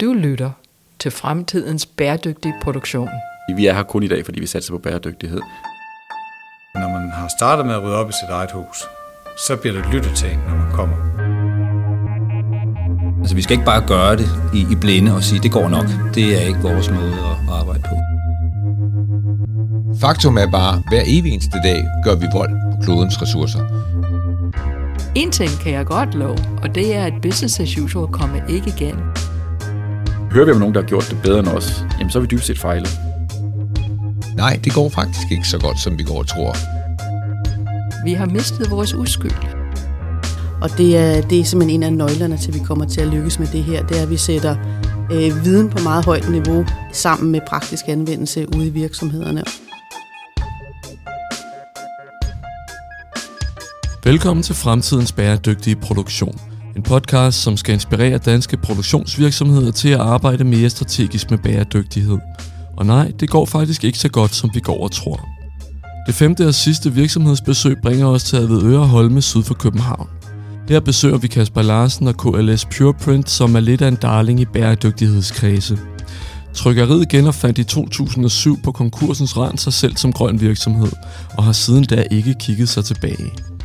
Du lytter til fremtidens bæredygtige produktion. Vi er her kun i dag, fordi vi satser på bæredygtighed. Når man har startet med at rydde op i sit eget hus, så bliver det lyttet til, når man kommer. Altså, vi skal ikke bare gøre det i, i blinde og sige, det går nok. Det er ikke vores måde at arbejde på. Faktum er bare, hver evig eneste dag gør vi vold på klodens ressourcer. En ting kan jeg godt love, og det er, at business as usual kommer ikke igen. Hører vi om nogen, der har gjort det bedre end os, jamen så er vi dybest set fejlet. Nej, det går faktisk ikke så godt, som vi går og tror. Vi har mistet vores uskyld. Og det er, det er simpelthen en af nøglerne til, at vi kommer til at lykkes med det her. Det er, at vi sætter øh, viden på meget højt niveau sammen med praktisk anvendelse ude i virksomhederne. Velkommen til Fremtidens Bæredygtige Produktion. En podcast, som skal inspirere danske produktionsvirksomheder til at arbejde mere strategisk med bæredygtighed. Og nej, det går faktisk ikke så godt, som vi går og tror. Det femte og sidste virksomhedsbesøg bringer os til Avedøre Holme syd for København. Her besøger vi Kasper Larsen og KLS Pureprint, som er lidt af en darling i bæredygtighedskredse. Trykkeriet genopfandt i 2007 på konkursens rand sig selv som grøn virksomhed, og har siden da ikke kigget sig tilbage.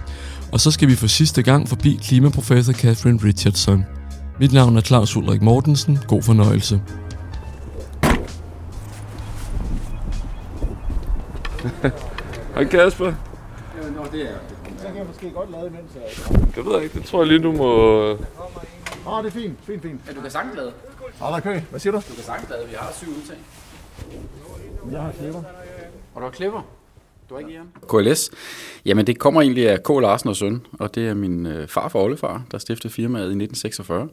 Og så skal vi for sidste gang forbi klimaprofessor Catherine Richardson. Mit navn er Claus Ulrik Mortensen. God fornøjelse. Hej Kasper. Nå, det er Så kan jeg måske godt lade imens. Jeg... Det ved jeg ikke, det tror jeg lige, du må... Åh, oh, det er fint, fint, fint. Ja, du kan sagtens lade. Åh, der er kø. Hvad siger du? Du kan sagtens lade, vi har syv udtag. Jeg har klipper. Og du har klipper? Du er ikke Ian? KLS, jamen det kommer egentlig af K. Larsen og søn, og det er min øh, far for oldefar, der stiftede firmaet i 1946.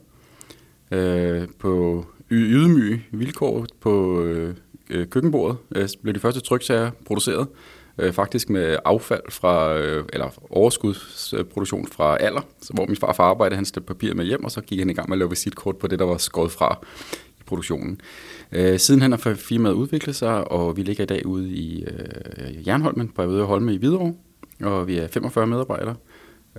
Øh, på y- ydmyge vilkår på øh, øh køkkenbordet øh, blev de første tryksager produceret, øh, faktisk med affald fra, øh, eller overskudsproduktion fra alder, så hvor min far arbejdede, han slæbte papir med hjem, og så gik han i gang med at lave visitkort på det, der var skåret fra produktionen. Øh, siden han har firmaet udviklet sig, og vi ligger i dag ude i øh, Jernholmen på Øde Holme i Hvidovre, og vi er 45 medarbejdere,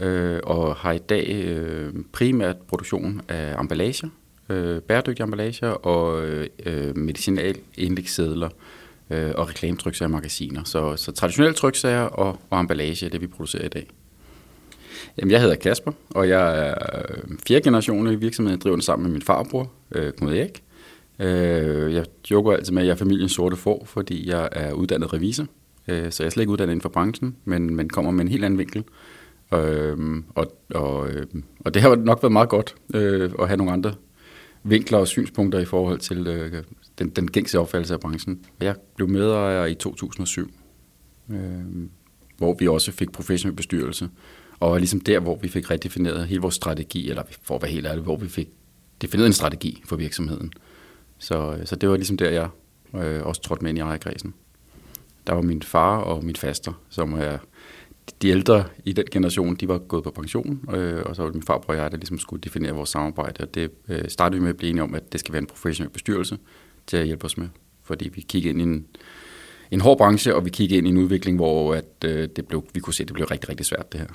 øh, og har i dag øh, primært produktion af emballager, øh, bæredygtige emballager og øh, øh medicinal indlægssedler øh, og reklametryksager og magasiner. Så, så traditionelle tryksager og, og emballage er det, vi producerer i dag. Jamen, jeg hedder Kasper, og jeg er øh, fjerde generation i virksomheden. Jeg driver den sammen med min farbror, øh, Knud Erik. Øh, jeg joker altid med, at jeg er familiens sorte får, fordi jeg er uddannet revisor. Øh, så jeg er slet ikke uddannet inden for branchen, men, men kommer med en helt anden vinkel. Øh, og, og, øh, og det har nok været meget godt øh, at have nogle andre vinkler og synspunkter i forhold til øh, den, den gængse opfattelse af branchen. Jeg blev medejer i 2007, øh, hvor vi også fik professionel bestyrelse. Og ligesom der, hvor vi fik redefineret hele vores strategi, eller for at være helt ærlig, hvor vi fik defineret en strategi for virksomheden. Så, øh, så det var ligesom der, jeg øh, også trådte med ind i ejerkredsen. Der var min far og min faster, som er de ældre i den generation, de var gået på pension, øh, og så var det min farbror og jeg, der ligesom skulle definere vores samarbejde. Og det øh, startede vi med at blive enige om, at det skal være en professionel bestyrelse til at hjælpe os med. Fordi vi kiggede ind i en, en hård branche, og vi kiggede ind i en udvikling, hvor at, øh, det blev, vi kunne se, at det blev rigtig, rigtig svært det her.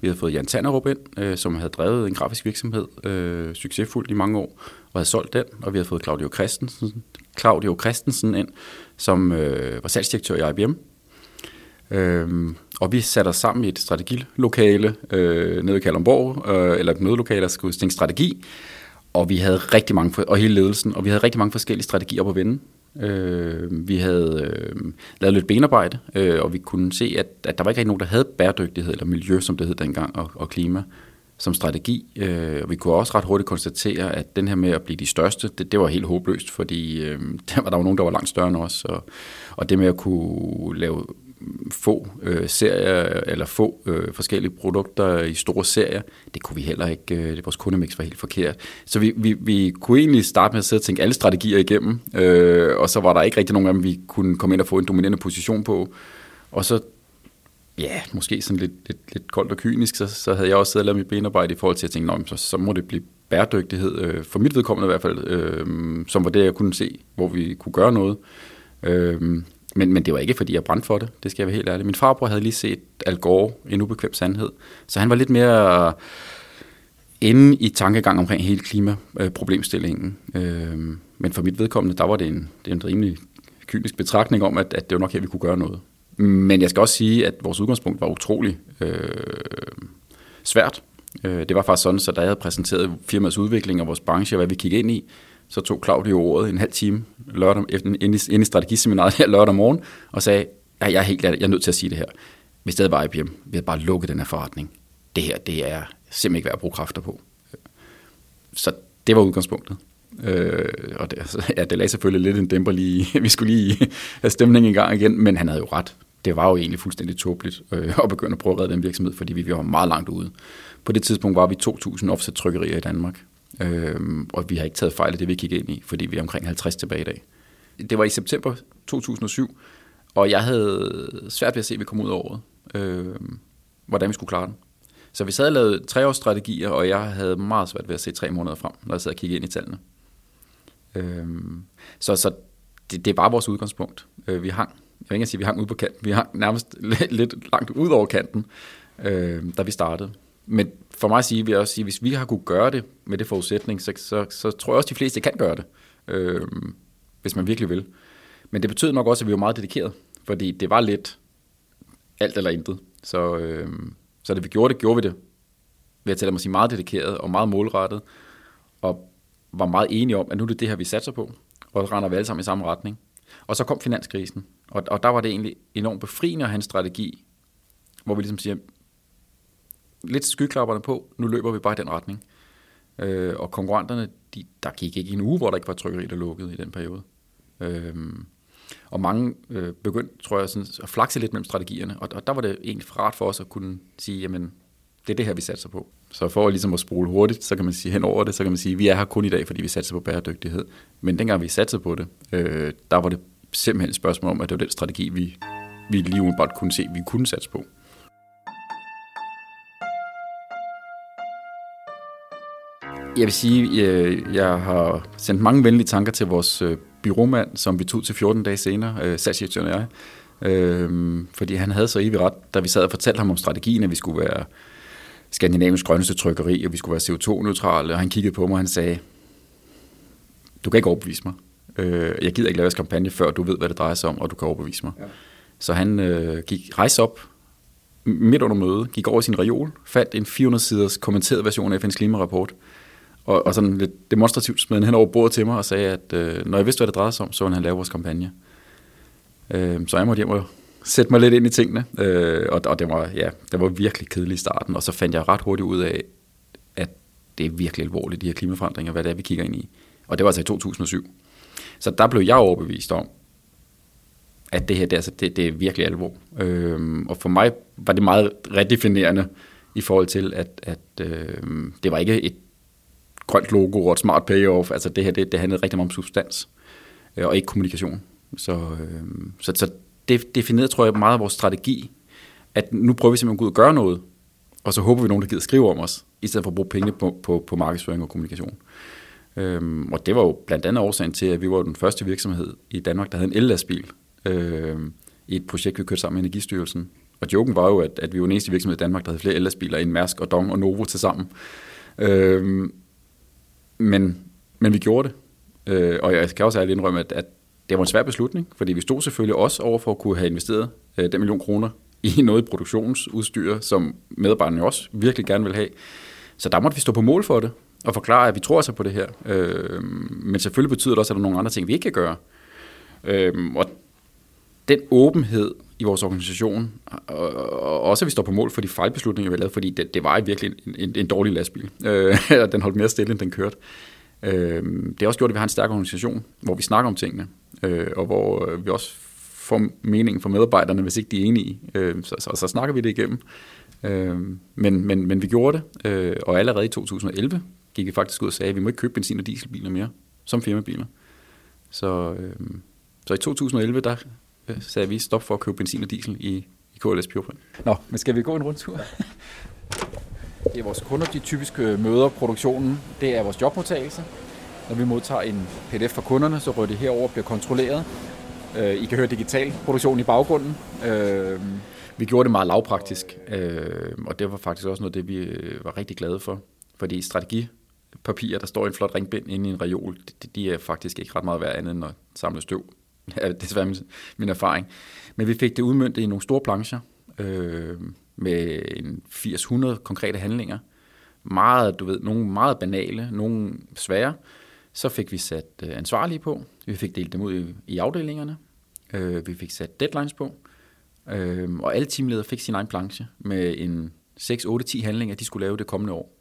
Vi havde fået Jan Tannerup ind, øh, som havde drevet en grafisk virksomhed øh, succesfuldt i mange år, og havde solgt den, og vi havde fået Claudio Christensen, Claudio Christensen ind, som øh, var salgsdirektør i IBM. Øhm, og vi satte os sammen i et strategilokale øh, nede i Kalundborg, øh, eller et mødelokale, der skulle tænke strategi, og vi havde rigtig mange, og hele ledelsen, og vi havde rigtig mange forskellige strategier på vende. Øh, vi havde øh, lavet lidt benarbejde, øh, og vi kunne se, at, at der var ikke rigtig nogen, der havde bæredygtighed, eller miljø, som det hed dengang, og, og klima som strategi. Øh, og vi kunne også ret hurtigt konstatere, at den her med at blive de største, det, det var helt håbløst, fordi øh, der var der jo nogen, der var langt større end os. Og, og det med at kunne lave mm, få øh, serier eller få øh, forskellige produkter i store serier, det kunne vi heller ikke. Øh, vores kundemix var helt forkert. Så vi, vi, vi kunne egentlig starte med at sidde og tænke alle strategier igennem, øh, og så var der ikke rigtig nogen af dem, vi kunne komme ind og få en dominerende position på. Og så ja, måske sådan lidt, lidt, lidt koldt og kynisk, så, så havde jeg også siddet og lavet mit benarbejde i forhold til at tænke, så, så må det blive bæredygtighed, øh, for mit vedkommende i hvert fald, øh, som var det, jeg kunne se, hvor vi kunne gøre noget. Øh, men, men det var ikke, fordi jeg brændte for det, det skal jeg være helt ærlig. Min farbror havde lige set Al Gore, en ubekvem sandhed, så han var lidt mere inde i tankegang omkring hele klimaproblemstillingen. Øh, men for mit vedkommende, der var det en, det en rimelig kynisk betragtning om, at, at det var nok her, vi kunne gøre noget. Men jeg skal også sige, at vores udgangspunkt var utrolig øh, svært. Øh, det var faktisk sådan, at da jeg havde præsenteret firmaets udvikling og vores branche og hvad vi kiggede ind i, så tog Claudio ordet en halv time lørdag, efter, ind, i, i strategiseminaret her lørdag morgen og sagde, at jeg er helt jeg er nødt til at sige det her. Hvis det var IBM, vi havde bare lukket den her forretning. Det her, det er simpelthen ikke værd at bruge kræfter på. Så det var udgangspunktet. Øh, og det, altså, ja, det lagde selvfølgelig lidt en dæmper lige. Vi skulle lige have stemningen i gang igen, men han havde jo ret. Det var jo egentlig fuldstændig tåbeligt øh, at begynde at prøve at redde den virksomhed, fordi vi var meget langt ude. På det tidspunkt var vi 2.000 offset trykkerier i Danmark, øh, og vi har ikke taget fejl af det, vi kiggede ind i, fordi vi er omkring 50 tilbage i dag. Det var i september 2007, og jeg havde svært ved at se, at vi kom ud over året, øh, hvordan vi skulle klare den. Så vi sad og lavede treårsstrategier, og jeg havde meget svært ved at se tre måneder frem, når jeg sad og kiggede ind i tallene. Øhm, så så det, det var vores udgangspunkt. Øh, vi hang, jeg vil ikke sige, at vi hang ud på kanten, vi hang nærmest lidt langt ud over kanten, øh, da vi startede. Men for mig at sige, vil jeg også sige, hvis vi har kunne gøre det med det forudsætning, så, så, så tror jeg også, at de fleste kan gøre det, øh, hvis man virkelig vil. Men det betød nok også, at vi var meget dedikeret, fordi det var lidt alt eller intet. Så, øh, så da vi gjorde det, gjorde vi det ved at tale mig sige meget dedikeret og meget målrettet, og var meget enige om, at nu er det det her, vi satser på, og så render vi alle sammen i samme retning. Og så kom finanskrisen, og, og der var det egentlig enormt befriende at have en strategi, hvor vi ligesom siger, lidt skyklapperne på, nu løber vi bare i den retning. Øh, og konkurrenterne, de, der gik ikke en uge, hvor der ikke var trykkeri, der lukkede i den periode. Øh, og mange øh, begyndte, tror jeg, sådan, at flakse lidt mellem strategierne, og, og der var det egentlig rart for os at kunne sige, jamen, det er det her, vi satser på. Så for ligesom at spole hurtigt, så kan man sige hen over det, så kan man sige, at vi er her kun i dag, fordi vi satser på bæredygtighed. Men dengang vi satsede på det, øh, der var det simpelthen et spørgsmål om, at det var den strategi, vi, vi lige umiddelbart kunne se, vi kunne satse på. Jeg vil sige, øh, jeg har sendt mange venlige tanker til vores øh, byråmand, som vi tog til 14 dage senere, øh, salgsdirektøren og jeg, øh, fordi han havde så evig ret, da vi sad og fortalte ham om strategien, at vi skulle være Skandinavisk grønneste trykkeri, og vi skulle være CO2-neutrale, og han kiggede på mig, og han sagde, du kan ikke overbevise mig. Øh, jeg gider ikke lave kampagne, før du ved, hvad det drejer sig om, og du kan overbevise mig. Ja. Så han øh, gik rejse op midt under mødet, gik over sin reol, fandt en 400-siders kommenteret version af FN's klimarapport, og, og sådan lidt demonstrativt smed han over bordet til mig og sagde, at øh, når jeg vidste, hvad det drejede sig om, så ville han lave vores kampagne. Øh, så jeg måtte hjem og sætte mig lidt ind i tingene, øh, og, og det, var, ja, det var virkelig kedeligt i starten, og så fandt jeg ret hurtigt ud af, at det er virkelig alvorligt, de her klimaforandringer, hvad det er, vi kigger ind i. Og det var altså i 2007. Så der blev jeg overbevist om, at det her, det, altså, det, det er virkelig alvor. Øhm, og for mig var det meget redefinerende i forhold til, at, at øhm, det var ikke et grønt logo og et smart payoff. Altså det her, det, det handlede rigtig meget om substans øh, og ikke kommunikation. Så, øhm, så, så det definerede, tror jeg, meget af vores strategi, at nu prøver vi simpelthen at gå ud og gøre noget, og så håber vi, at nogen der gider skrive om os, i stedet for at bruge penge på, på, på markedsføring og kommunikation. Øhm, og det var jo blandt andet årsagen til, at vi var den første virksomhed i Danmark, der havde en el-lastbil øhm, i et projekt, vi kørte sammen med Energistyrelsen. Og joken var jo, at, at vi var den eneste virksomhed i Danmark, der havde flere el-lastbiler end Mærsk og Dong og Novo til sammen. Øhm, men, men vi gjorde det. Øh, og jeg kan også ærligt indrømme, at, at det var en svær beslutning, fordi vi stod selvfølgelig også over for at kunne have investeret øh, den million kroner i noget produktionsudstyr, som medarbejderne også virkelig gerne vil have. Så der måtte vi stå på mål for det, og forklare, at vi tror så på det her. Øh, men selvfølgelig betyder det også, at der er nogle andre ting, vi ikke kan gøre. Øh, og den åbenhed i vores organisation, og også at vi står på mål for de fejlbeslutninger, vi har lavet, fordi det, det var virkelig en, en, en dårlig lastbil. Øh, den holdt mere stille, end den kørte. Øh, det har også gjort, at vi har en stærk organisation, hvor vi snakker om tingene, øh, og hvor øh, vi også får meningen for medarbejderne, hvis ikke de er enige. Øh, så, så, så snakker vi det igennem. Øh, men, men, men vi gjorde det, øh, og allerede i 2011 gik vi faktisk ud og sagde, at vi må ikke købe benzin- og dieselbiler mere, som firmabiler. Så, øh, så i 2011, der øh, sagde vi stop for at købe benzin og diesel i, i KLS Pureprint. Nå, men skal vi gå en rundtur? Det er vores kunder, de typiske øh, møder produktionen. Det er vores jobmodtagelse. Når vi modtager en pdf fra kunderne, så rører det herover og bliver kontrolleret. Øh, I kan høre digital produktion i baggrunden. Øh, vi gjorde det meget lavpraktisk, og det var faktisk også noget det, vi var rigtig glade for. fordi strategipapirer, der står i en flot ringbind inde i en reol, de, er faktisk ikke ret meget værd andet end at samle støv. Det er desværre min, erfaring. Men vi fik det udmyndtet i nogle store plancher, med 80-100 konkrete handlinger. Meget, du ved, nogle meget banale, nogle svære. Så fik vi sat øh, ansvarlige på. Vi fik delt dem ud i, i afdelingerne. Øh, vi fik sat deadlines på. Øh, og alle teamledere fik sin egen planche med en 6, 8, 10 handlinger, de skulle lave det kommende år.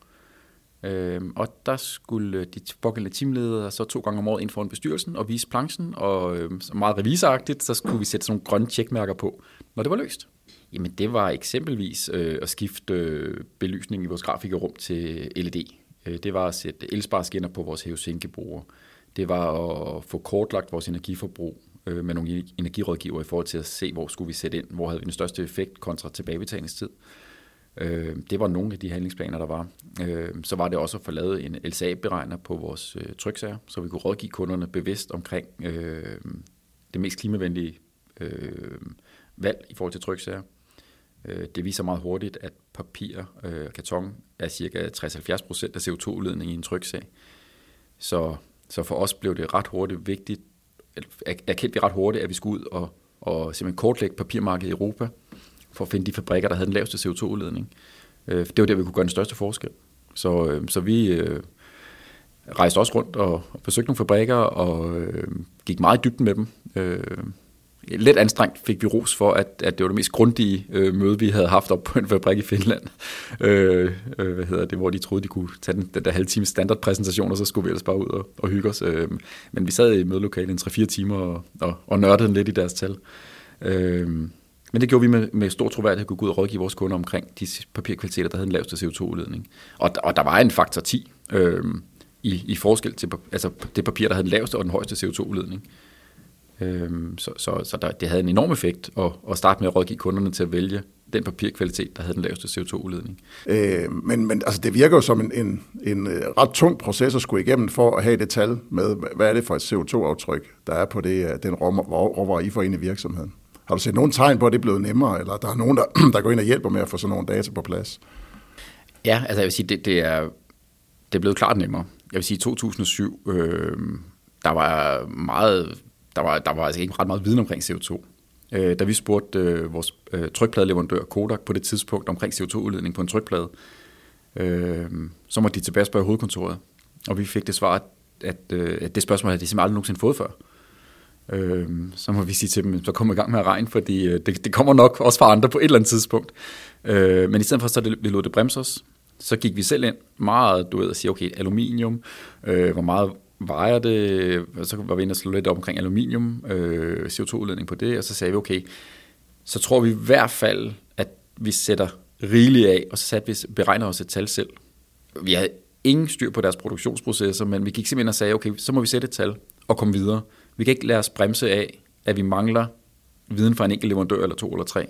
Øh, og der skulle øh, de pågældende teamledere så to gange om året ind foran bestyrelsen og vise planchen, og øh, meget revisoragtigt, så skulle vi sætte sådan nogle grønne tjekmærker på, når det var løst. Jamen det var eksempelvis øh, at skifte øh, belysning i vores grafikerrum til LED. Øh, det var at sætte elsparskinner på vores hævesænkebrugere. Det var at få kortlagt vores energiforbrug øh, med nogle energirådgiver i forhold til at se, hvor skulle vi sætte ind, hvor havde vi den største effekt kontra tilbagebetalingstid. Øh, Øh, det var nogle af de handlingsplaner, der var. Øh, så var det også at få lavet en LSA-beregner på vores øh, tryksager, så vi kunne rådgive kunderne bevidst omkring øh, det mest klimavenlige øh, valg i forhold til tryksager. Øh, det viser meget hurtigt, at papir øh, og øh, karton er cirka 60-70% af CO2-udledning i en tryksag. Så, så for os blev det ret hurtigt vigtigt, erkendte vi ret hurtigt, at vi skulle ud og, og simpelthen kortlægge papirmarkedet i Europa, for at finde de fabrikker, der havde den laveste CO2-udledning. Øh, det var der, vi kunne gøre den største forskel. Så, øh, så vi øh, rejste også rundt og, og besøgte nogle fabrikker og øh, gik meget i dybden med dem. Øh, lidt anstrengt fik vi ros for, at, at det var det mest grundige øh, møde, vi havde haft op på en fabrik i Finland. Øh, øh, hvad hedder det, hvor de troede, de kunne tage den, den der halve time standardpræsentation, og så skulle vi ellers bare ud og, og hygge os. Øh, men vi sad i mødelokalet en 3-4 timer og, og, og nørdede lidt i deres tal. Øh, men det gjorde vi med, med stor troværdighed, at kunne gå ud og rådgive vores kunder omkring de papirkvaliteter, der havde den laveste CO2-udledning. Og, og der var en faktor 10 øh, i, i forskel til altså det papir, der havde den laveste og den højeste CO2-udledning. Øh, så så, så der, det havde en enorm effekt at, at starte med at rådgive kunderne til at vælge den papirkvalitet, der havde den laveste CO2-udledning. Øh, men men altså, det virker jo som en, en, en øh, ret tung proces at skulle igennem for at have det tal med, hvad er det for et CO2-aftryk, der er på det, øh, den råvarer, I får ind i virksomheden. Har du set nogen tegn på, at det er blevet nemmere, eller der er nogen, der, der går ind og hjælper med at få sådan nogle data på plads? Ja, altså jeg vil sige, det, det, er, det er blevet klart nemmere. Jeg vil sige, i 2007, øh, der var meget der var, der var altså ikke ret meget viden omkring CO2. Øh, da vi spurgte øh, vores øh, trykpladeleverandør Kodak på det tidspunkt omkring CO2-udledning på en trykplade, øh, så måtte de tilbage spørge hovedkontoret. Og vi fik det svar, at, øh, at det spørgsmål havde de simpelthen aldrig nogensinde fået før. Øh, så må vi sige til dem, så kom i gang med at regne, fordi øh, det, det kommer nok også fra andre på et eller andet tidspunkt. Øh, men i stedet for, så det, vi lod det bremse os, så gik vi selv ind meget, du ved, at sige, okay, aluminium, øh, hvor meget vejer det, og så var vi inde og slå lidt op omkring aluminium, øh, CO2-udledning på det, og så sagde vi, okay, så tror vi i hvert fald, at vi sætter rigeligt af, og så satte vi, beregner os et tal selv. Vi havde ingen styr på deres produktionsprocesser, men vi gik simpelthen og sagde, okay, så må vi sætte et tal og komme videre. Vi kan ikke lade os bremse af, at vi mangler viden fra en enkelt leverandør eller to eller tre.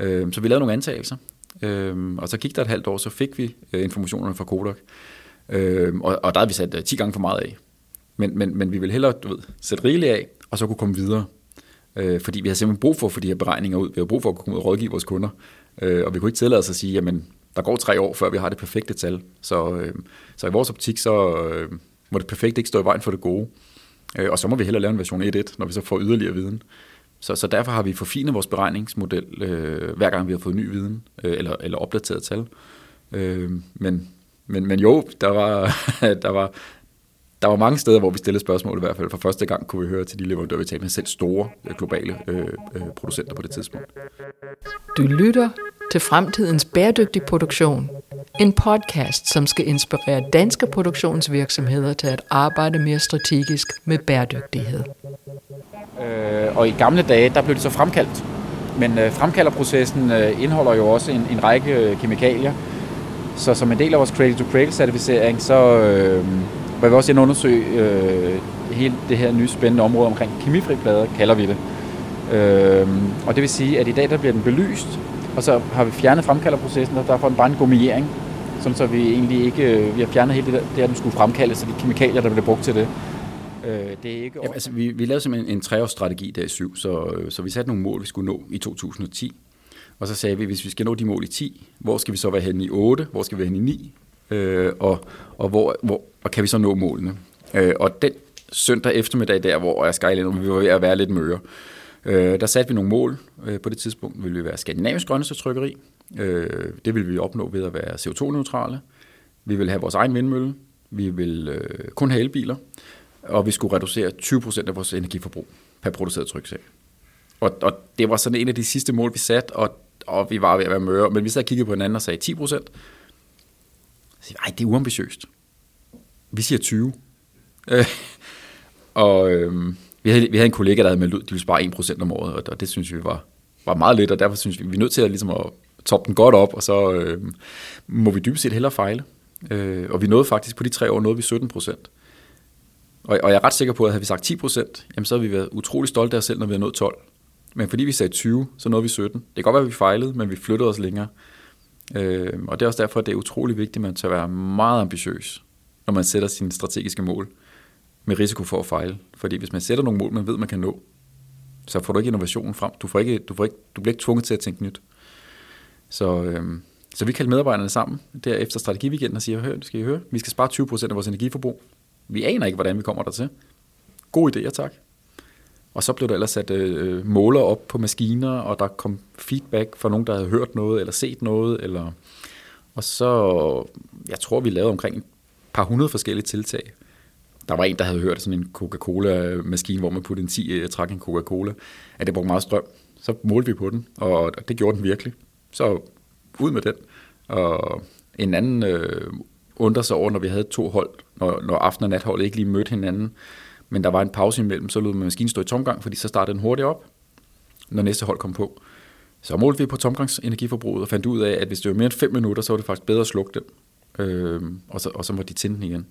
Øh, så vi lavede nogle antagelser, øh, og så gik der et halvt år, så fik vi øh, informationerne fra Kodak. Øh, og, og der havde vi sat øh, 10 gange for meget af. Men, men, men vi vil hellere du ved, sætte rigeligt af, og så kunne komme videre. Øh, fordi vi har simpelthen brug for at få de her beregninger ud. Vi har brug for at kunne ud og rådgive vores kunder. Øh, og vi kunne ikke tillade os at sige, jamen, der går tre år, før vi har det perfekte tal. Så, øh, så i vores optik, så øh, må det perfekte ikke stå i vejen for det gode. Øh, og så må vi hellere lave en version 1.1, når vi så får yderligere viden. Så, så derfor har vi forfinet vores beregningsmodel, øh, hver gang vi har fået ny viden, øh, eller, eller opdateret tal. Øh, men, men, men jo, der var, der var der var mange steder, hvor vi stillede spørgsmål i hvert fald. For første gang kunne vi høre til de leverandører, vi talte med selv store øh, globale øh, øh, producenter på det tidspunkt. Du lytter til Fremtidens bæredygtige Produktion. En podcast, som skal inspirere danske produktionsvirksomheder til at arbejde mere strategisk med bæredygtighed. Øh, og i gamle dage, der blev det så fremkaldt. Men øh, fremkalderprocessen øh, indeholder jo også en, en række øh, kemikalier. Så som en del af vores Cradle-to-Cradle-certificering, så... Øh, vil vi også ind undersøge øh, hele det her nye spændende område omkring kemifri plader, kalder vi det. Øh, og det vil sige, at i dag der bliver den belyst, og så har vi fjernet fremkalderprocessen, og der får den bare en gummiering, sådan så vi egentlig ikke, øh, vi har fjernet hele det, der, det den skulle fremkaldes, så de kemikalier, der bliver brugt til det. Øh, det er ikke Jamen, altså, vi, vi lavede simpelthen en treårsstrategi der i syv, så, øh, så vi satte nogle mål, vi skulle nå i 2010. Og så sagde vi, hvis vi skal nå de mål i 10, hvor skal vi så være henne i 8, hvor skal vi være henne i 9, øh, og, og, hvor, hvor, og kan vi så nå målene. Øh, og den søndag eftermiddag der, hvor jeg skal ind, vi var ved at være lidt møre, øh, Øh, der satte vi nogle mål. Øh, på det tidspunkt ville vi være skandinavisk grønneste trykkeri. Øh, det ville vi opnå ved at være CO2-neutrale. Vi ville have vores egen vindmølle. Vi ville øh, kun have elbiler. Og vi skulle reducere 20% af vores energiforbrug per produceret tryksag. Og, og det var sådan en af de sidste mål, vi satte, og, og vi var ved at være møre. Men vi så kiggede på hinanden og sagde 10%. Så sagde nej, det er uambitiøst. Vi siger 20. Øh, og øh, vi, havde, vi havde en kollega, der havde meldt ud, de ville spare 1% om året, og, og det synes vi var, var meget lidt, og derfor synes vi, vi er nødt til at, ligesom at toppe den godt op, og så øh, må vi dybest set hellere fejle. Øh, og vi nåede faktisk på de tre år, nåede vi 17 procent. Og, og jeg er ret sikker på, at havde vi sagt 10 procent, jamen så havde vi været utrolig stolte af os selv, når vi havde nået 12. Men fordi vi sagde 20, så nåede vi 17. Det kan godt være, at vi fejlede, men vi flyttede os længere. Øh, og det er også derfor, at det er utrolig vigtigt, at man tør være meget ambitiøs, når man sætter sine strategiske mål med risiko for at fejle. Fordi hvis man sætter nogle mål, man ved, man kan nå, så får du ikke innovationen frem. Du, får ikke, du, får ikke, du bliver ikke tvunget til at tænke nyt. Så, øhm, så vi kaldte medarbejderne sammen der efter strategiweekenden og siger, hør, skal I høre, vi skal spare 20% af vores energiforbrug. Vi aner ikke, hvordan vi kommer der til. God idé, tak. Og så blev der ellers sat øh, måler op på maskiner, og der kom feedback fra nogen, der havde hørt noget, eller set noget, eller... Og så, jeg tror, vi lavede omkring et par hundrede forskellige tiltag. Der var en, der havde hørt sådan en Coca-Cola-maskine, hvor man puttede en 10 øh, trak en Coca-Cola, at det brugte meget strøm. Så målte vi på den, og det gjorde den virkelig. Så ud med den. Og en anden øh, undrer sig over, når vi havde to hold, når, når aften- og natholdet ikke lige mødte hinanden, men der var en pause imellem, så lød man maskinen stå i tomgang, fordi så startede den hurtigt op, når næste hold kom på. Så målte vi på tomgangsenergiforbruget og fandt ud af, at hvis det var mere end 5 minutter, så var det faktisk bedre at slukke den, øh, og, så, og så må de tænde den igen.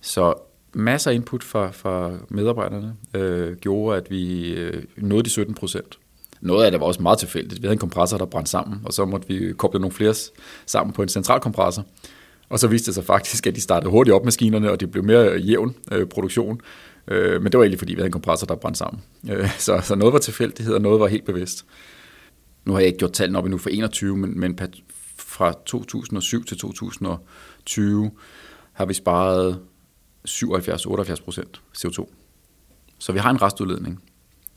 Så masser af input fra, fra medarbejderne øh, gjorde, at vi øh, nåede de 17 procent. Noget af det var også meget tilfældigt. Vi havde en kompressor, der brændte sammen, og så måtte vi koble nogle flere sammen på en central kompressor. Og så viste det sig faktisk, at de startede hurtigt op maskinerne, og det blev mere jævn øh, produktion. Øh, men det var egentlig, fordi vi havde en kompressor, der brændte sammen. Øh, så, så noget var tilfældighed, og noget var helt bevidst. Nu har jeg ikke gjort tallene op endnu for 21, men, men fra 2007 til 2020 har vi sparet 77-78 procent CO2. Så vi har en restudledning.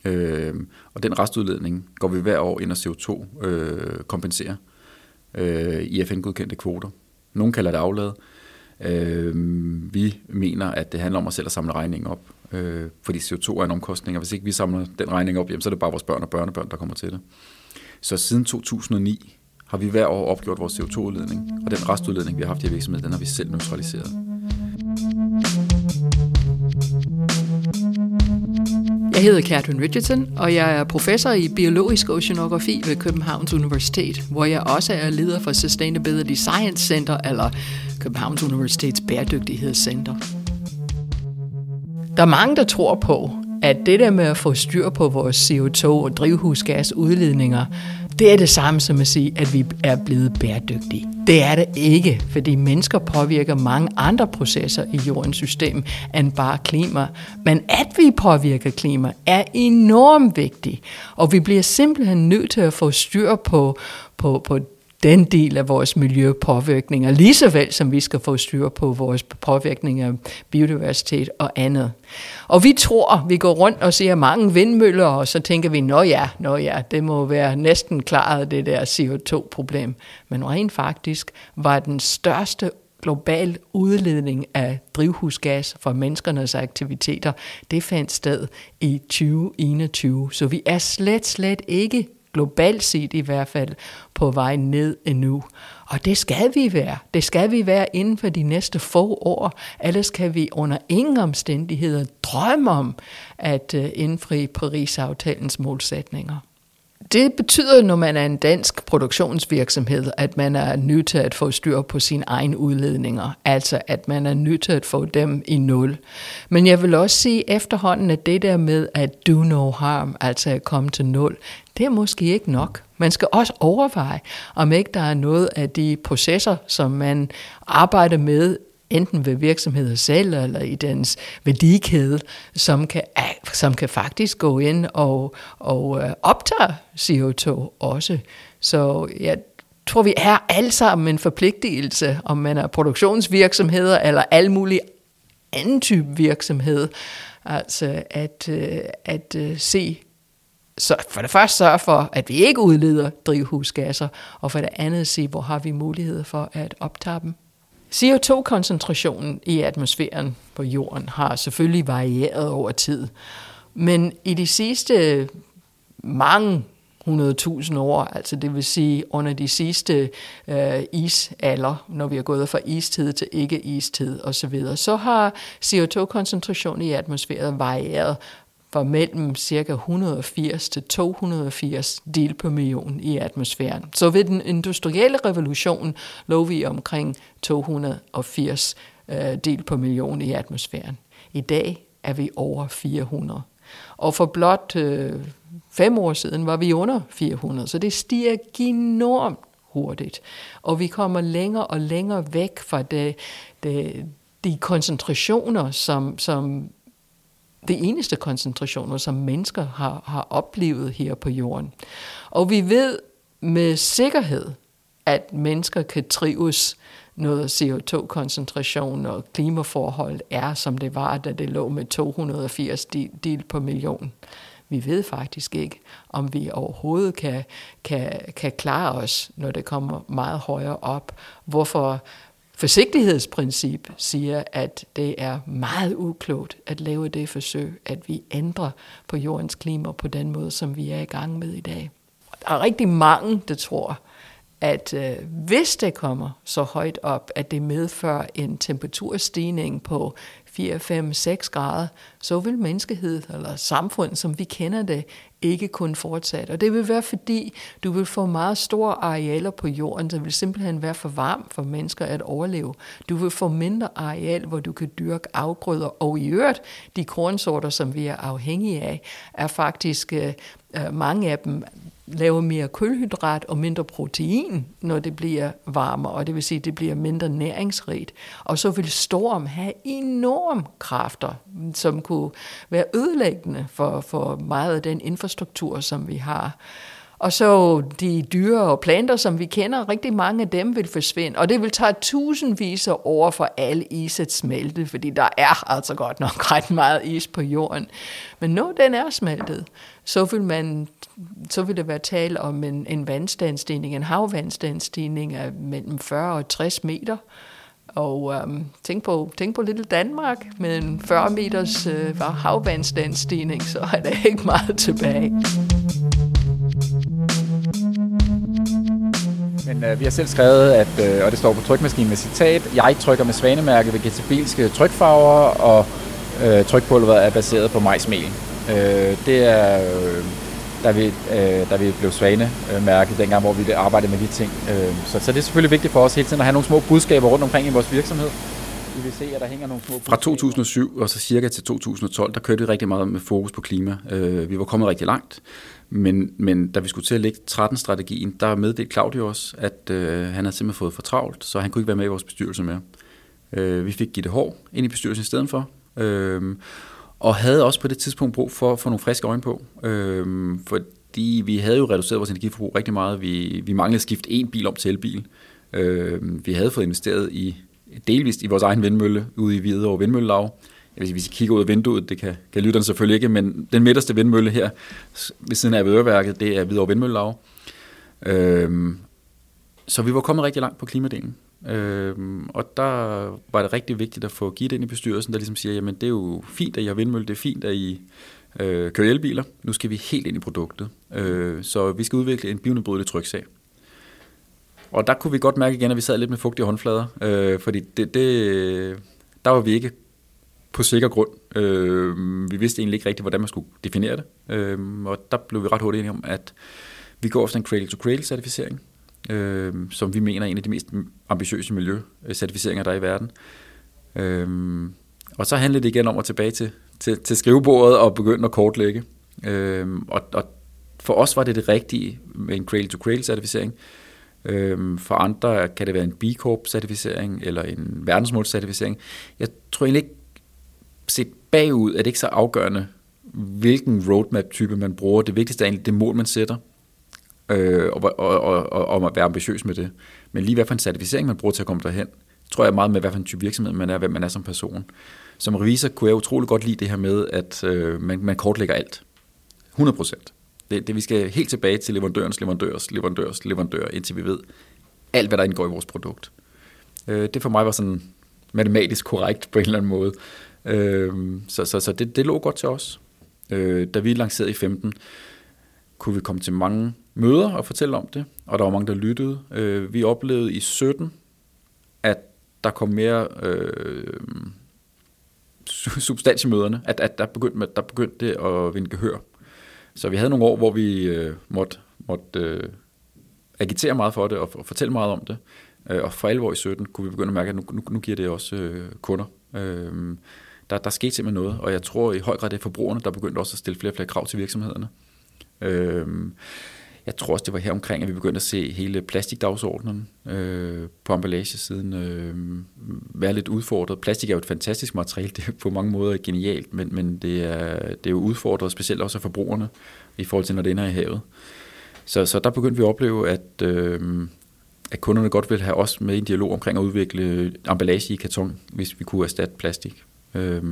Øh, og den restudledning går vi hver år ind og CO2 øh, kompenserer øh, i FN-godkendte kvoter. Nogle kalder det aflad. Øh, vi mener, at det handler om at selv at samle regningen op. Øh, fordi CO2 er en omkostning, og hvis ikke vi samler den regning op, jamen, så er det bare vores børn og børnebørn, der kommer til det. Så siden 2009 har vi hver år opgjort vores CO2-udledning, og den restudledning, vi har haft i virksomheden, den har vi selv neutraliseret. Jeg hedder Catherine Richardson, og jeg er professor i biologisk oceanografi ved Københavns Universitet, hvor jeg også er leder for Sustainability Science Center, eller Københavns Universitets Bæredygtighedscenter. Der er mange, der tror på, at det der med at få styr på vores CO2 og drivhusgasudledninger, det er det samme som at sige, at vi er blevet bæredygtige. Det er det ikke, fordi mennesker påvirker mange andre processer i jordens system end bare klima. Men at vi påvirker klima er enormt vigtigt, og vi bliver simpelthen nødt til at få styr på, på, på den del af vores miljøpåvirkninger, lige så vel som vi skal få styr på vores påvirkning af biodiversitet og andet. Og vi tror, vi går rundt og ser mange vindmøller, og så tænker vi, nå ja, nå ja, det må være næsten klaret det der CO2-problem. Men rent faktisk var den største global udledning af drivhusgas fra menneskernes aktiviteter, det fandt sted i 2021. Så vi er slet, slet ikke globalt set i hvert fald, på vej ned endnu. Og det skal vi være. Det skal vi være inden for de næste få år. Ellers kan vi under ingen omstændigheder drømme om at øh, indfri Paris-aftalens målsætninger. Det betyder, når man er en dansk produktionsvirksomhed, at man er nødt til at få styr på sine egne udledninger. Altså, at man er nødt til at få dem i nul. Men jeg vil også sige efterhånden, at det der med at do no harm, altså at komme til nul, det er måske ikke nok. Man skal også overveje, om ikke der er noget af de processer, som man arbejder med enten ved virksomheder selv eller i dens værdikæde, som kan, som kan faktisk gå ind og, og øh, optage CO2 også. Så ja, tror vi er alle sammen en forpligtelse, om man er produktionsvirksomheder eller alle mulige anden type virksomhed. Altså at, øh, at øh, se, så for det første sørge for, at vi ikke udleder drivhusgasser, og for det andet se, hvor har vi mulighed for at optage dem. CO2-koncentrationen i atmosfæren på jorden har selvfølgelig varieret over tid, men i de sidste mange 100.000 år, altså det vil sige under de sidste øh, isalder, når vi er gået fra istid til ikke-istid osv., så har CO2-koncentrationen i atmosfæren varieret fra mellem ca. 180 til 280 del per million i atmosfæren. Så ved den industrielle revolution lå vi omkring 280 øh, del per million i atmosfæren. I dag er vi over 400. Og for blot øh, fem år siden var vi under 400, så det stiger enormt hurtigt. Og vi kommer længere og længere væk fra det, det, de koncentrationer, som, som de eneste koncentrationer, som mennesker har, har oplevet her på jorden. Og vi ved med sikkerhed, at mennesker kan trives, noget CO2-koncentration og klimaforhold er, som det var, da det lå med 280 del på million. Vi ved faktisk ikke, om vi overhovedet kan, kan, kan klare os, når det kommer meget højere op. Hvorfor forsigtighedsprincip siger, at det er meget uklogt at lave det forsøg, at vi ændrer på jordens klima på den måde, som vi er i gang med i dag. Der er rigtig mange, der tror, at øh, hvis det kommer så højt op, at det medfører en temperaturstigning på 4, 5, 6 grader, så vil menneskehed eller samfund, som vi kender det, ikke kun fortsætte. Og det vil være fordi, du vil få meget store arealer på jorden, der vil simpelthen være for varmt for mennesker at overleve. Du vil få mindre areal, hvor du kan dyrke afgrøder, og i øvrigt, de kornsorter, som vi er afhængige af, er faktisk øh, øh mange af dem laver mere kulhydrat og mindre protein, når det bliver varmere, og det vil sige, at det bliver mindre næringsrigt. Og så vil storm have enorm kræfter, som kunne være ødelæggende for, for meget af den infrastruktur, som vi har. Og så de dyre og planter, som vi kender, rigtig mange af dem vil forsvinde. Og det vil tage tusindvis af år for alle is at smelte, fordi der er altså godt nok ret meget is på jorden. Men når den er smeltet, så vil, man, så vil der være tale om en, en vandstandsstigning, en havvandstandsstigning af mellem 40 og 60 meter. Og øhm, tænk, på, tænk på lille Danmark med en 40 meters øh, havvandstandsstigning, så er der ikke meget tilbage. Men øh, vi har selv skrevet, at, øh, og det står på trykmaskinen med citat, jeg trykker med svanemærke vegetabilske trykfarver, og øh, trykpulveret er baseret på majsmel. Øh, det er, øh, da, vi, øh, da vi blev svanemærket dengang, hvor vi arbejdede med de ting. Øh, så, så det er selvfølgelig vigtigt for os hele tiden at have nogle små budskaber rundt omkring i vores virksomhed. Vi vil se, at der hænger nogle små Fra 2007 og så cirka til 2012, der kørte vi rigtig meget med fokus på klima. Øh, vi var kommet rigtig langt. Men, men da vi skulle til at lægge 13-strategien, der meddelte Claudio også, at øh, han havde simpelthen fået for travlt, så han kunne ikke være med i vores bestyrelse mere. Øh, vi fik Gitte Hår ind i bestyrelsen i stedet for, øh, og havde også på det tidspunkt brug for at få nogle friske øjne på, øh, fordi vi havde jo reduceret vores energiforbrug rigtig meget. Vi, vi manglede at skifte en bil om til elbil. Øh, vi havde fået investeret i delvist i vores egen vindmølle ude i Hvidovre Vindmøllelav, jeg vil sige, hvis I kigger ud af vinduet, det kan, kan lytterne selvfølgelig ikke, men den midterste vindmølle her, ved siden af Øverværket, det er Hvidovre Vindmøllelav. Øhm, så vi var kommet rigtig langt på klimadelen. Øhm, og der var det rigtig vigtigt at få givet ind i bestyrelsen, der ligesom siger, jamen det er jo fint, at I har vindmølle, det er fint, at I øh, kører elbiler. Nu skal vi helt ind i produktet. Øh, så vi skal udvikle en bionedbrydelig tryksag. Og der kunne vi godt mærke igen, at vi sad lidt med fugtige håndflader, øh, fordi det, det, der var vi ikke på sikker grund. Øh, vi vidste egentlig ikke rigtigt, hvordan man skulle definere det. Øh, og der blev vi ret hurtigt enige om, at vi går efter en cradle-to-cradle-certificering, øh, som vi mener er en af de mest ambitiøse miljøcertificeringer, der er i verden. Øh, og så handlede det igen om at tilbage til, til, til skrivebordet og begynde at kortlægge. Øh, og, og for os var det det rigtige med en cradle-to-cradle-certificering. Øh, for andre kan det være en B Corp-certificering eller en verdensmålscertificering. Jeg tror egentlig ikke, set bagud er det ikke så afgørende, hvilken roadmap-type man bruger. Det vigtigste er egentlig det mål, man sætter. øh, og, og, og, og, og være ambitiøs med det. Men lige hvad for en certificering man bruger til at komme derhen, tror jeg meget med, hvad for en type virksomhed man er, hvem man er som person. Som revisor kunne jeg utrolig godt lide det her med, at øh, man, man kortlægger alt. 100 procent. Det, det, vi skal helt tilbage til leverandørens leverandørs leverandørs leverandør, indtil vi ved alt, hvad der indgår i vores produkt. Øh, det for mig var sådan matematisk korrekt på en eller anden måde. Øh, så så, så det, det lå godt til os. Øh, da vi lancerede i 15, kunne vi komme til mange møder og fortælle om det, og der var mange, der lyttede. Øh, vi oplevede i 17, at der kom mere øh, substans i møderne, at, at der, begyndte, der begyndte det at vinde gehør. Så vi havde nogle år, hvor vi øh, måtte, måtte øh, agitere meget for det og, og fortælle meget om det. Øh, og for alvor i 17 kunne vi begynde at mærke, at nu, nu, nu giver det også øh, kunder. Øh, der, der skete simpelthen noget, og jeg tror i høj grad, det er forbrugerne, der begyndte også at stille flere og flere krav til virksomhederne. Øh, jeg tror også, det var her omkring, at vi begyndte at se hele plastikdagsordenen øh, på emballagesiden øh, være lidt udfordret. Plastik er jo et fantastisk materiale, det er på mange måder genialt, men, men det, er, det er jo udfordret, specielt også af forbrugerne, i forhold til når det ender i havet. Så, så der begyndte vi at opleve, at, øh, at kunderne godt ville have os med i en dialog omkring at udvikle emballage i karton, hvis vi kunne erstatte plastik. Øh,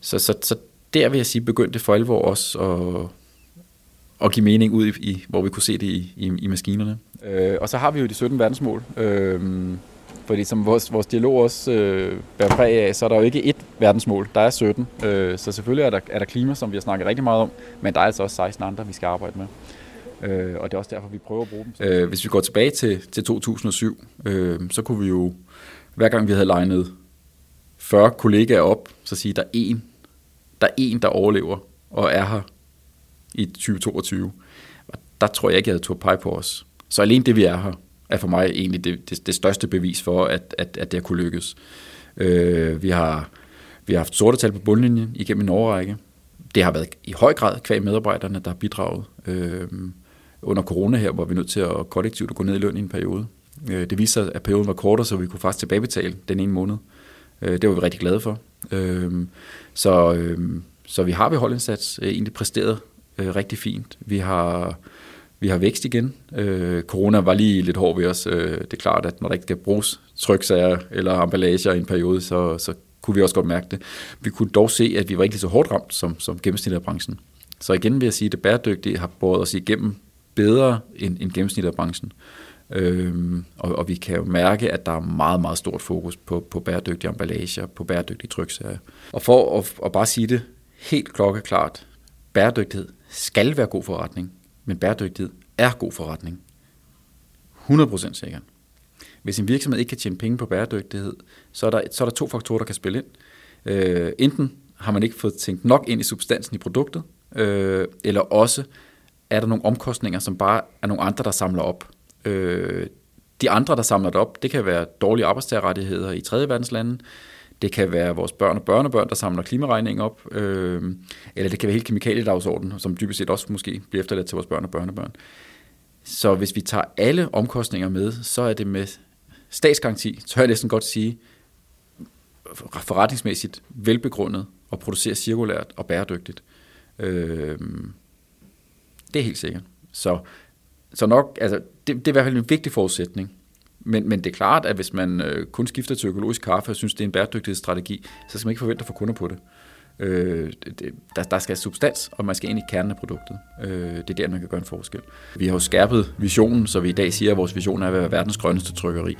så, så, så der vil jeg sige, begyndte for alvor også at at give mening ud i, i hvor vi kunne se det i, i, i maskinerne. Øh, og så har vi jo de 17 verdensmål. Øh, fordi som vores, vores dialog også øh, bærer præg af, så er der jo ikke ét verdensmål. Der er 17. Øh, så selvfølgelig er der, er der klima, som vi har snakket rigtig meget om, men der er altså også 16 andre, vi skal arbejde med. Øh, og det er også derfor, vi prøver at bruge dem. Øh, hvis vi går tilbage til, til 2007, øh, så kunne vi jo, hver gang vi havde legnet 40 kollegaer op, så sige, der er en, der er en, der overlever og er her i 2022. Og der tror jeg ikke, jeg havde tog pege på os. Så alene det, vi er her, er for mig egentlig det, det, det største bevis for, at, at, at det har kunne lykkes. Øh, vi, har, vi har haft sorte tal på bundlinjen igennem en årrække. Det har været i høj grad kvæg medarbejderne, der har bidraget. Øh, under corona her, hvor vi er nødt til at kollektivt at gå ned i løn i en periode. Øh, det viser, at perioden var kortere, så vi kunne faktisk tilbagebetale den ene måned. Øh, Øh, det var vi rigtig glade for. Øh, så, øh, så vi har ved holdindsats øh, egentlig præsteret øh, rigtig fint. Vi har, vi har vækst igen. Øh, corona var lige lidt hård ved os. Øh, det er klart, at når der ikke skal bruges tryksager eller emballager i en periode, så, så kunne vi også godt mærke det. Vi kunne dog se, at vi var ikke lige så hårdt ramt som, som gennemsnittet af branchen. Så igen vil jeg sige, at det bæredygtige har båret os igennem bedre end, end gennemsnittet af branchen. Øhm, og, og vi kan jo mærke, at der er meget, meget stort fokus på, på bæredygtige emballager, på bæredygtige tryksager. Og for at, at bare sige det helt klokkeklart, bæredygtighed skal være god forretning, men bæredygtighed er god forretning. 100% sikkert. Hvis en virksomhed ikke kan tjene penge på bæredygtighed, så er der, så er der to faktorer, der kan spille ind. Øh, enten har man ikke fået tænkt nok ind i substansen i produktet, øh, eller også er der nogle omkostninger, som bare er nogle andre, der samler op. Øh, de andre, der samler det op, det kan være dårlige arbejdstagerrettigheder i tredje verdens lande, det kan være vores børn og børnebørn, der samler klimaregningen op, øh, eller det kan være hele kemikaliedagsordenen, som dybest set også måske bliver efterladt til vores børn og børnebørn. Så hvis vi tager alle omkostninger med, så er det med statsgaranti, så jeg næsten godt sige, forretningsmæssigt velbegrundet og producere cirkulært og bæredygtigt. Øh, det er helt sikkert. Så, så nok, altså, det, det er i hvert fald en vigtig forudsætning. Men, men det er klart, at hvis man øh, kun skifter til økologisk kaffe og synes, det er en bæredygtighedsstrategi, så skal man ikke forvente at få kunder på det. Øh, det der, der skal substans, og man skal ind i kernen af produktet. Øh, det er der, man kan gøre en forskel. Vi har jo skærpet visionen, så vi i dag siger, at vores vision er at være verdens grønneste trykkeri.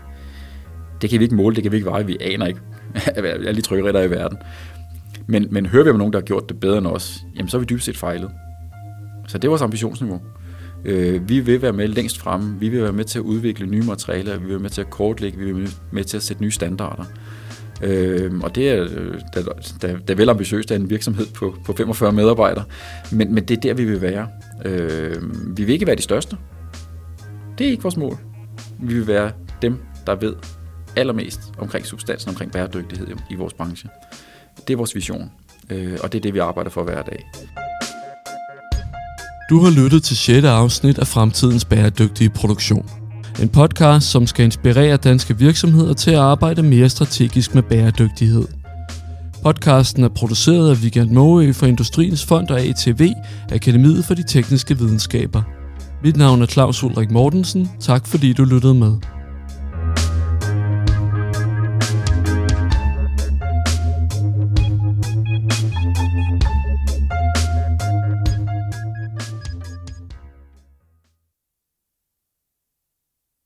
Det kan vi ikke måle, det kan vi ikke veje, vi aner ikke alle de trykkerier, der er i verden. Men, men hører vi om nogen, der har gjort det bedre end os, jamen så er vi dybest set fejlet. Så det er vores ambitionsniveau. Øh, vi vil være med længst fremme, vi vil være med til at udvikle nye materialer, vi vil være med til at kortlægge, vi vil være med til at sætte nye standarder. Øh, og det er øh, da, da, da vel ambitiøst af en virksomhed på, på 45 medarbejdere, men, men det er der, vi vil være. Øh, vi vil ikke være de største. Det er ikke vores mål. Vi vil være dem, der ved allermest omkring substansen, omkring bæredygtighed i vores branche. Det er vores vision, øh, og det er det, vi arbejder for hver dag. Du har lyttet til 6. afsnit af Fremtidens Bæredygtige Produktion. En podcast, som skal inspirere danske virksomheder til at arbejde mere strategisk med bæredygtighed. Podcasten er produceret af Vigand Måø for Industriens Fond og ATV, Akademiet for de Tekniske Videnskaber. Mit navn er Claus Ulrik Mortensen. Tak fordi du lyttede med.